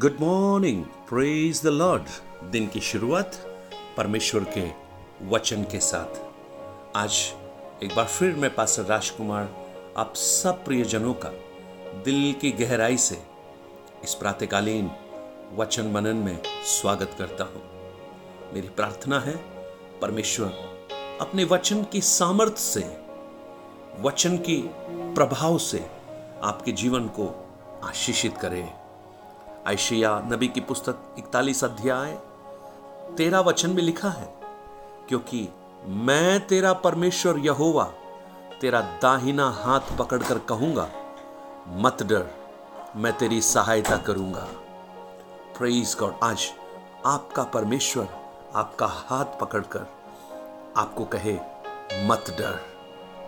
Good morning praise the lord दिन की शुरुआत परमेश्वर के वचन के साथ। आज एक बार फिर मैं पास राजकुमार, आप सब प्रियजनों का दिल की गहराई से इस प्रातकालीन वचन मनन में स्वागत करता हूँ। मेरी प्रार्थना है, परमेश्वर अपने वचन की सामर्थ्य से, वचन की प्रभाव से आपके जीवन को आशीषित करे। आयशिया नबी की पुस्तक इकतालीस अध्याय तेरा वचन में लिखा है, क्योंकि मैं तेरा परमेश्वर यहोवा, तेरा दाहिना हाथ पकड़कर कहूँगा, मत डर, मैं तेरी सहायता करूँगा। प्रेज गॉड आज आपका परमेश्वर आपका हाथ पकड़कर आपको कहे, मत डर।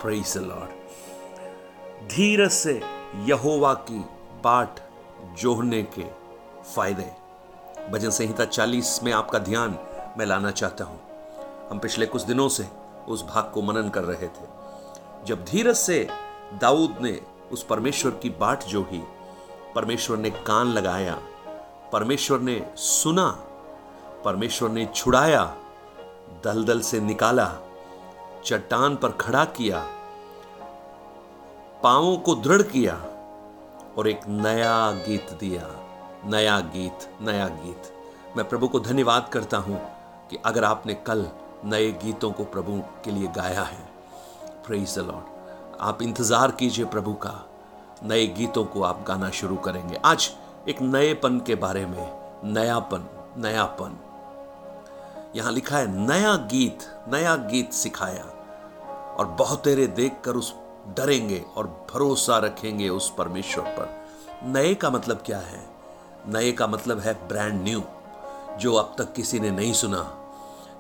प्रेज लॉर्ड धीरज से यहोवा की बाट जोहने के फ़ायदे। भजन संहिता 40 में आपका ध्यान मैं लाना चाहता हूँ। हम पिछले कुछ दिनों से उस भाग को मनन कर रहे थे। जब धीरज से दाऊद ने उस परमेश्वर की बाट जो ही परमेश्वर ने कान लगाया, परमेश्वर ने सुना, परमेश्वर ने छुड़ाया, दलदल से निकाला, चट्टान पर खड़ा किया, पांवों को दृढ़ किया और एक नया गीत दिया। नया गीत नया गीत। मैं प्रभु को धन्यवाद करता हूँ कि अगर आपने कल नए गीतों को प्रभु के लिए गाया है। प्रेज द लॉर्ड आप इंतज़ार कीजिए प्रभु का। नए गीतों को आप गाना शुरू करेंगे। आज एक नएपन के बारे में, नयापन नयापन। यहाँ लिखा है, नया गीत नया गीत सिखाया। और बहुत तेरे देख कर उस डरेंगे और भरोसा रखेंगे उस परमेश्वर पर। नए का मतलब क्या है? नए का मतलब है ब्रांड न्यू जो अब तक किसी ने नहीं सुना,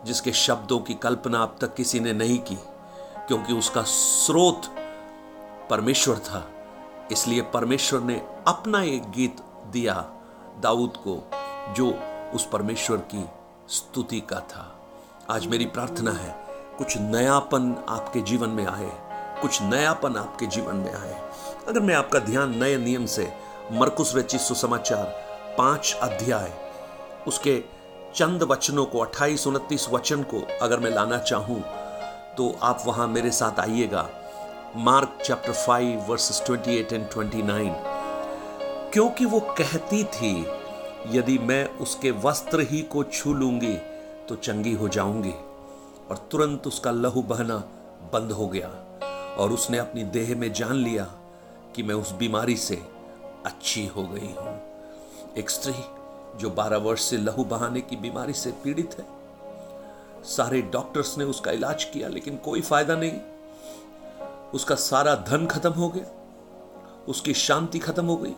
जिसके शब्दों की कल्पना अब तक किसी ने नहीं की, क्योंकि उसका स्रोत परमेश्वर था। इसलिए परमेश्वर ने अपना एक गीत दिया दाऊद को, जो उस परमेश्वर की स्तुति का था। आज मेरी प्रार्थना है, कुछ नयापन आपके जीवन में आए, कुछ नयापन आपके जीवन में आए। अगर मैं आपका ध्यान नए नियम से, मरकुस रचित सुसमाचार पाँच अध्याय। उसके चंद वचनों को, अट्ठाईस उनतीस वचन को अगर मैं लाना चाहूँ तो आप वहाँ मेरे साथ आइएगा। Mark chapter five, verses twenty eight and twenty nine. क्योंकि वो कहती थी, यदि मैं उसके वस्त्र ही को छू लूँगी तो चंगी हो जाऊँगी, और तुरंत उसका लहू बहना बंद हो गया, और उसने अपनी देह में जान लिया कि मैं उस बीमारी से अच्छी हो गई हूँ। एक स्त्री जो 12 वर्ष से लहू बहाने की बीमारी से पीड़ित है। सारे डॉक्टर्स ने उसका इलाज किया, लेकिन कोई फ़ायदा नहीं। उसका सारा धन खत्म हो गया। उसकी शांति खत्म हो गई।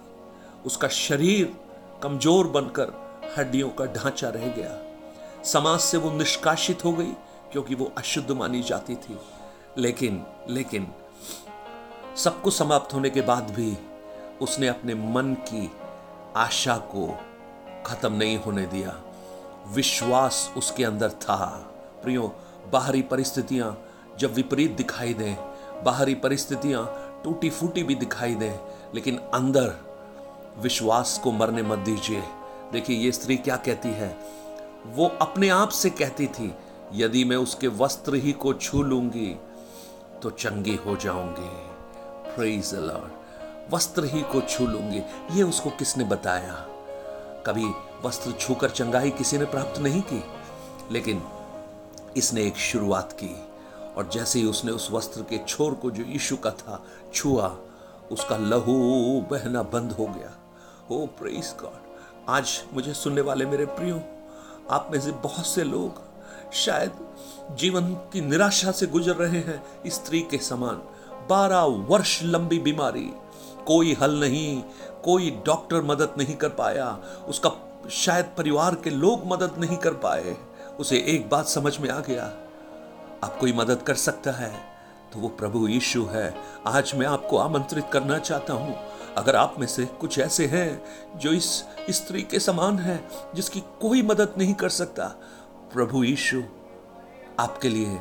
उसका शरीर कमज़ोर बनकर हड्डियों का ढांचा रह गया। समाज से वो निष्कासित हो गई, क्योंकि वो अशुद्ध मानी जाती थी। लेकिन लेकिन, सब कुछ समाप्त होने के बाद भी उसने अपने मन की आशा को खत्म नहीं होने दिया। विश्वास उसके अंदर था। प्रियो, बाहरी परिस्थितियाँ जब विपरीत दिखाई दें, बाहरी परिस्थितियाँ टूटी फूटी भी दिखाई दें, लेकिन अंदर विश्वास को मरने मत दीजिए। देखिए, ये स्त्री क्या कहती है? वो अपने आप से कहती थी, यदि मैं उसके वस्त्र ही को छू लूँगी तो चंगी हो जाऊँगी। प्रेज लॉर्ड वस्त्र ही को छू लूँगी। ये उसको किसने बताया? कभी वस्त्र छूकर चंगाई किसी ने प्राप्त नहीं की? लेकिन इसने एक शुरुआत की, और जैसे ही उसने उस वस्त्र के छोर को जो यीशु का था छुआ, उसका लहू बहना बंद हो गया। ओ प्रेस गॉड आज मुझे सुनने वाले मेरे प्रियो, आप में से बहुत से लोग शायद जीवन की निराशा से गुजर रहे हैं, स्त्री के समान बारह वर्ष लंबी बीमारी कोई हल नहीं, कोई डॉक्टर मदद नहीं कर पाया, उसका शायद परिवार के लोग मदद नहीं कर पाए। उसे एक बात समझ में आ गया, आप कोई मदद कर सकता है? तो वो प्रभु यीशु है। आज मैं आपको आमंत्रित करना चाहता हूँ। अगर आप में से कुछ ऐसे हैं जो इस स्त्री के समान है, जिसकी कोई मदद नहीं कर सकता, प्रभु यीशु आपके लिए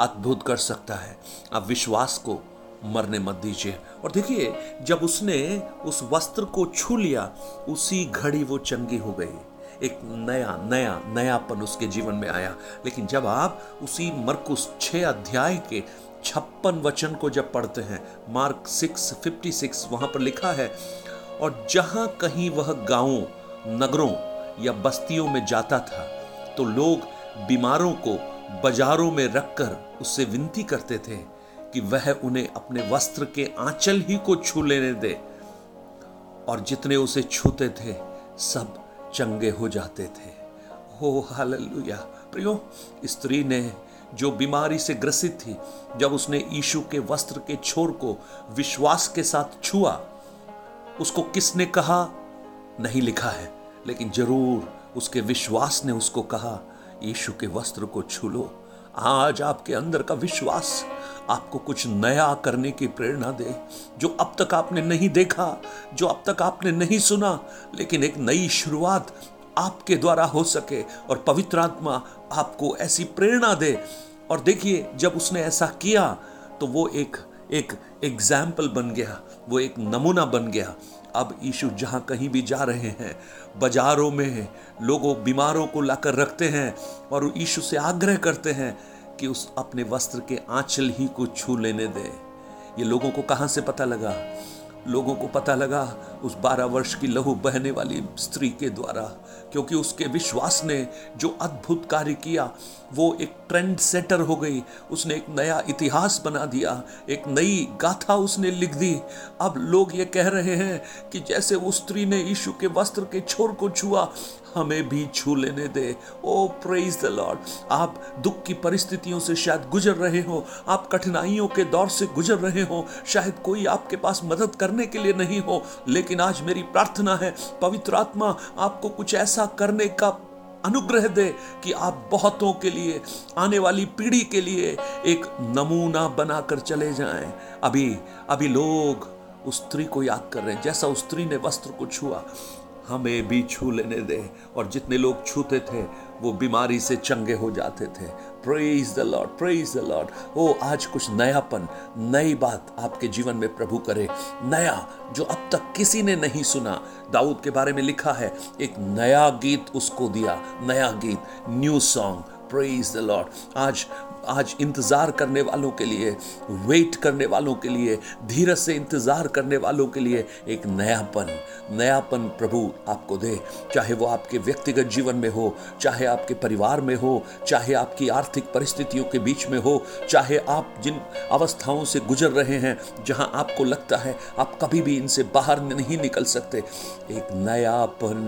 अद्भुत कर सकता है। आप विश्वास को मरने मत दीजिए। और देखिए, जब उसने उस वस्त्र को छू लिया, उसी घड़ी वो चंगी हो गई। एक नया नया, नयापन उसके जीवन में आया। लेकिन जब आप उसी मरकुस छह अध्याय के छप्पन वचन को जब पढ़ते हैं, मार्क सिक्स, फिफ्टी सिक्स, वहाँ पर लिखा है, और जहाँ कहीं वह गाँवों, नगरों या बस्तियों में जाता था तो लोग बीमारों को बाजारों में रखकर उससे विनती करते थे। कि वह उन्हें अपने वस्त्र के आंचल ही को छू लेने दे। और जितने उसे छूते थे, सब चंगे हो जाते थे। हो हालेलुया। प्रियो, स्त्री ने जो बीमारी से ग्रसित थी, जब उसने यीशु के वस्त्र के छोर को विश्वास के साथ छुआ, उसको किसने कहा? नहीं लिखा है, लेकिन ज़रूर उसके विश्वास ने उसको कहा, यीशु के वस्त्र को छू लो आज आपके अंदर का विश्वास आपको कुछ नया करने की प्रेरणा दे, जो अब तक आपने नहीं देखा, जो अब तक आपने नहीं सुना, लेकिन एक नई शुरुआत आपके द्वारा हो सके और पवित्र आत्मा आपको ऐसी प्रेरणा दे। और देखिए, जब उसने ऐसा किया तो वो एक एक एग्ज़ाम्पल बन गया, वो एक नमूना बन गया। अब यीशु जहाँ कहीं भी जा रहे हैं, बाजारों में लोगों, बीमारों को लाकर रखते हैं और यीशु से आग्रह करते हैं कि उस अपने वस्त्र के आंचल ही को छू लेने दे। ये लोगों को कहाँ से पता लगा? लोगों को पता लगा उस बारह वर्ष की लहू बहने वाली स्त्री के द्वारा। क्योंकि उसके विश्वास ने जो अद्भुत कार्य किया, वो एक ट्रेंड सेटर हो गई। उसने एक नया इतिहास बना दिया, एक नई गाथा उसने लिख दी। अब लोग ये कह रहे हैं कि जैसे उस स्त्री ने यीशु के वस्त्र के छोर को छुआ हमें भी छू लेने दे। ओ प्रेज द लॉर्ड आप दुख की परिस्थितियों से शायद गुजर रहे हो। आप कठिनाइयों के दौर से गुजर रहे हो। शायद कोई आपके पास मदद करने के लिए नहीं हो। लेकिन आज मेरी प्रार्थना है, पवित्र आत्मा आपको कुछ ऐसा करने का अनुग्रह दे कि आप बहुतों के लिए, आने वाली पीढ़ी के लिए एक नमूना बनाकर चले जाएँ। अभी अभी लोग उस स्त्री को याद कर रहे हैं। जैसा उस स्त्री ने वस्त्र को छुआ हमें भी छू लेने दे। और जितने लोग छूते थे, वो बीमारी से चंगे हो जाते थे। Praise the lord praise the lord oh, आज कुछ नयापन, नई बात आपके जीवन में प्रभु करे। नया, जो अब तक किसी ने नहीं सुना। दाऊद के बारे में लिखा है, एक नया गीत उसको दिया। नया गीत new song praise the lord आज आज इंतज़ार करने वालों के लिए वेट करने वालों के लिए, धीरज से इंतज़ार करने वालों के लिए एक नयापन नयापन प्रभु आपको दे। चाहे वो आपके व्यक्तिगत जीवन में हो, चाहे आपके परिवार में हो, चाहे आपकी आर्थिक परिस्थितियों के बीच में हो, चाहे आप जिन अवस्थाओं से गुजर रहे हैं, जहाँ आपको लगता है आप कभी भी इनसे बाहर नहीं निकल सकते, एक नयापन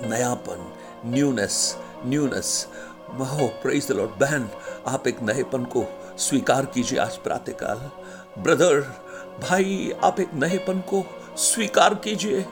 नयापन newness newness praise the lord बहन, आप एक नएपन को स्वीकार कीजिए आज प्रातःकाल। ब्रदर भाई, आप एक नएपन को स्वीकार कीजिए।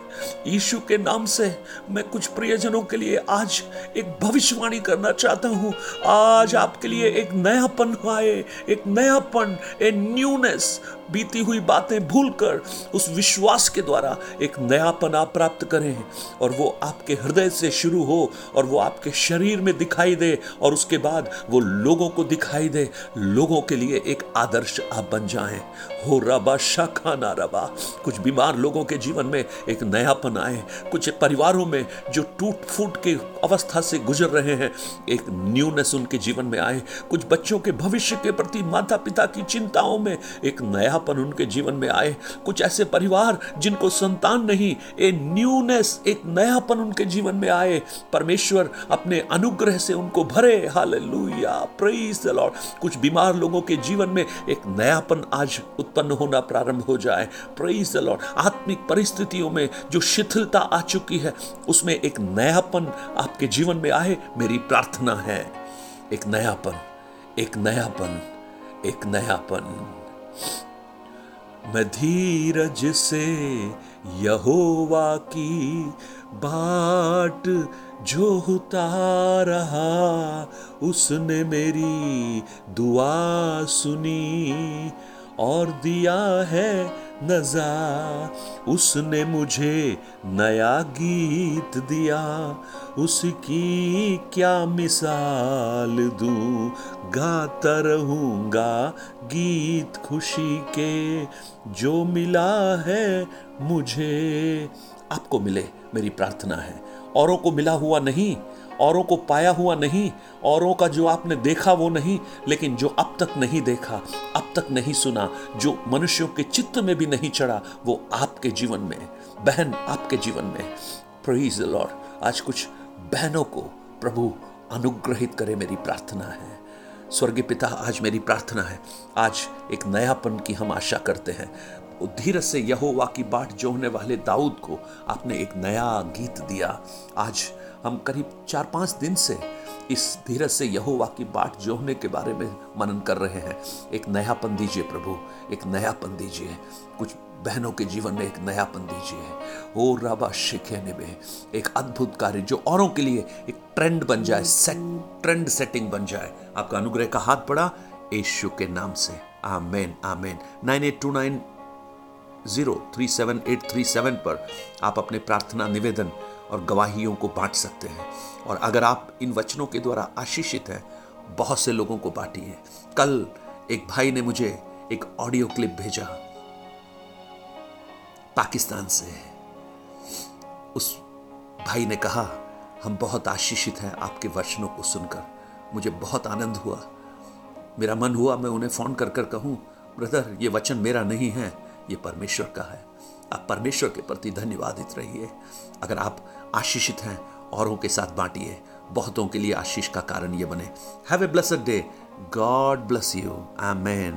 यीशु के नाम से मैं कुछ प्रियजनों के लिए आज एक भविष्यवाणी करना चाहता हूँ। आज आपके लिए एक नयापन आए, एक नयापन ए न्यूनेस बीती हुई बातें भूलकर उस विश्वास के द्वारा एक नयापन प्राप्त करें और वो आपके हृदय से शुरू हो और वो आपके शरीर में दिखाई दे और उसके बाद वो लोगों को दिखाई दे। लोगों के लिए एक आदर्श आप बन जाएँ। हो रबा, शाखा ना रबा। कुछ बीमार लोगों के जीवन में एक नयापन आए। कुछ परिवारों में जो टूट फूट के अवस्था से गुजर रहे हैं, एक न्यूनेस उनके जीवन में आए। कुछ बच्चों के भविष्य के प्रति माता पिता की चिंताओं में एक नयापन उनके जीवन में आए। कुछ ऐसे परिवार जिनको संतान नहीं, ए न्यूनेस, एक नयापन उनके जीवन में आए। परमेश्वर अपने अनुग्रह से उनको भरे। हालेलुया प्रेज द लॉर्ड कुछ बीमार लोगों के जीवन में एक नयापन आज उत्पन्न होना प्रारंभ हो जाए। प्रेज द लॉर्ड आत्मिक परिस्थितियों में जो शिथिलता आ चुकी है, उसमें एक नयापन आपके जीवन में आए। मेरी प्रार्थना है, एक नयापन एक नयापन एक नयापन। मैं धीरज से यहोवा की बाट जो होता रहा। उसने मेरी दुआ सुनी और दिया है नजा उसने मुझे नया गीत दिया। उसकी क्या मिसाल दूँ? गाता रहूँगा गीत खुशी के। जो मिला है मुझे। आपको मिले मेरी प्रार्थना है। औरों को मिला हुआ नहीं औरों को पाया हुआ नहीं, औरों का जो आपने देखा वो नहीं, लेकिन जो अब तक नहीं देखा, अब तक नहीं सुना, जो मनुष्यों के चित्त में भी नहीं चढ़ा, वो आपके जीवन में बहन आपके जीवन में प्रीज लॉर्ड आज कुछ बहनों को प्रभु अनुग्रहित करे मेरी प्रार्थना है। स्वर्गीय पिता, आज मेरी प्रार्थना है। आज एक नयापन की हम आशा करते हैं। धीरज से यहोवा की बाट जोहने वाले दाऊद को आपने एक नया गीत दिया। आज हम करीब चार पाँच दिन से इस धीरज से यहोवा की बाट जोहने के बारे में मनन कर रहे हैं। एक नयापन दीजिए प्रभु, एक नयापन दीजिए। कुछ बहनों के जीवन में एक नयापन दीजिए। ओ राबा शिखे में एक अद्भुत कार्य जो औरों के लिए एक ट्रेंड बन जाए सेट ट्रेंड सेटिंग बन जाए। आपका अनुग्रह का हाथ पड़ा यीशु के नाम से। Amen amen. Nine eight two nine zero three seven eight three seven पर आप अपने प्रार्थना निवेदन और गवाहियों को बांट सकते हैं। और अगर आप इन वचनों के द्वारा आशीषित हैं, बहुत से लोगों को बांटिए कल एक भाई ने मुझे एक ऑडियो क्लिप भेजा। पाकिस्तान से। उस भाई ने कहा, हम बहुत आशीषित हैं आपके वचनों को सुनकर। मुझे बहुत आनंद हुआ। मेरा मन हुआ मैं उन्हें फ़ोन कर कर कहूँ, ब्रदर, ये वचन मेरा नहीं है, ये परमेश्वर का है। आप परमेश्वर के प्रति धन्यवादित रहिए। अगर आप आशीषित हैं, औरों के साथ बांटिए। बहुतों के लिए आशीष का कारण ये बने। Have a blessed day God bless you amen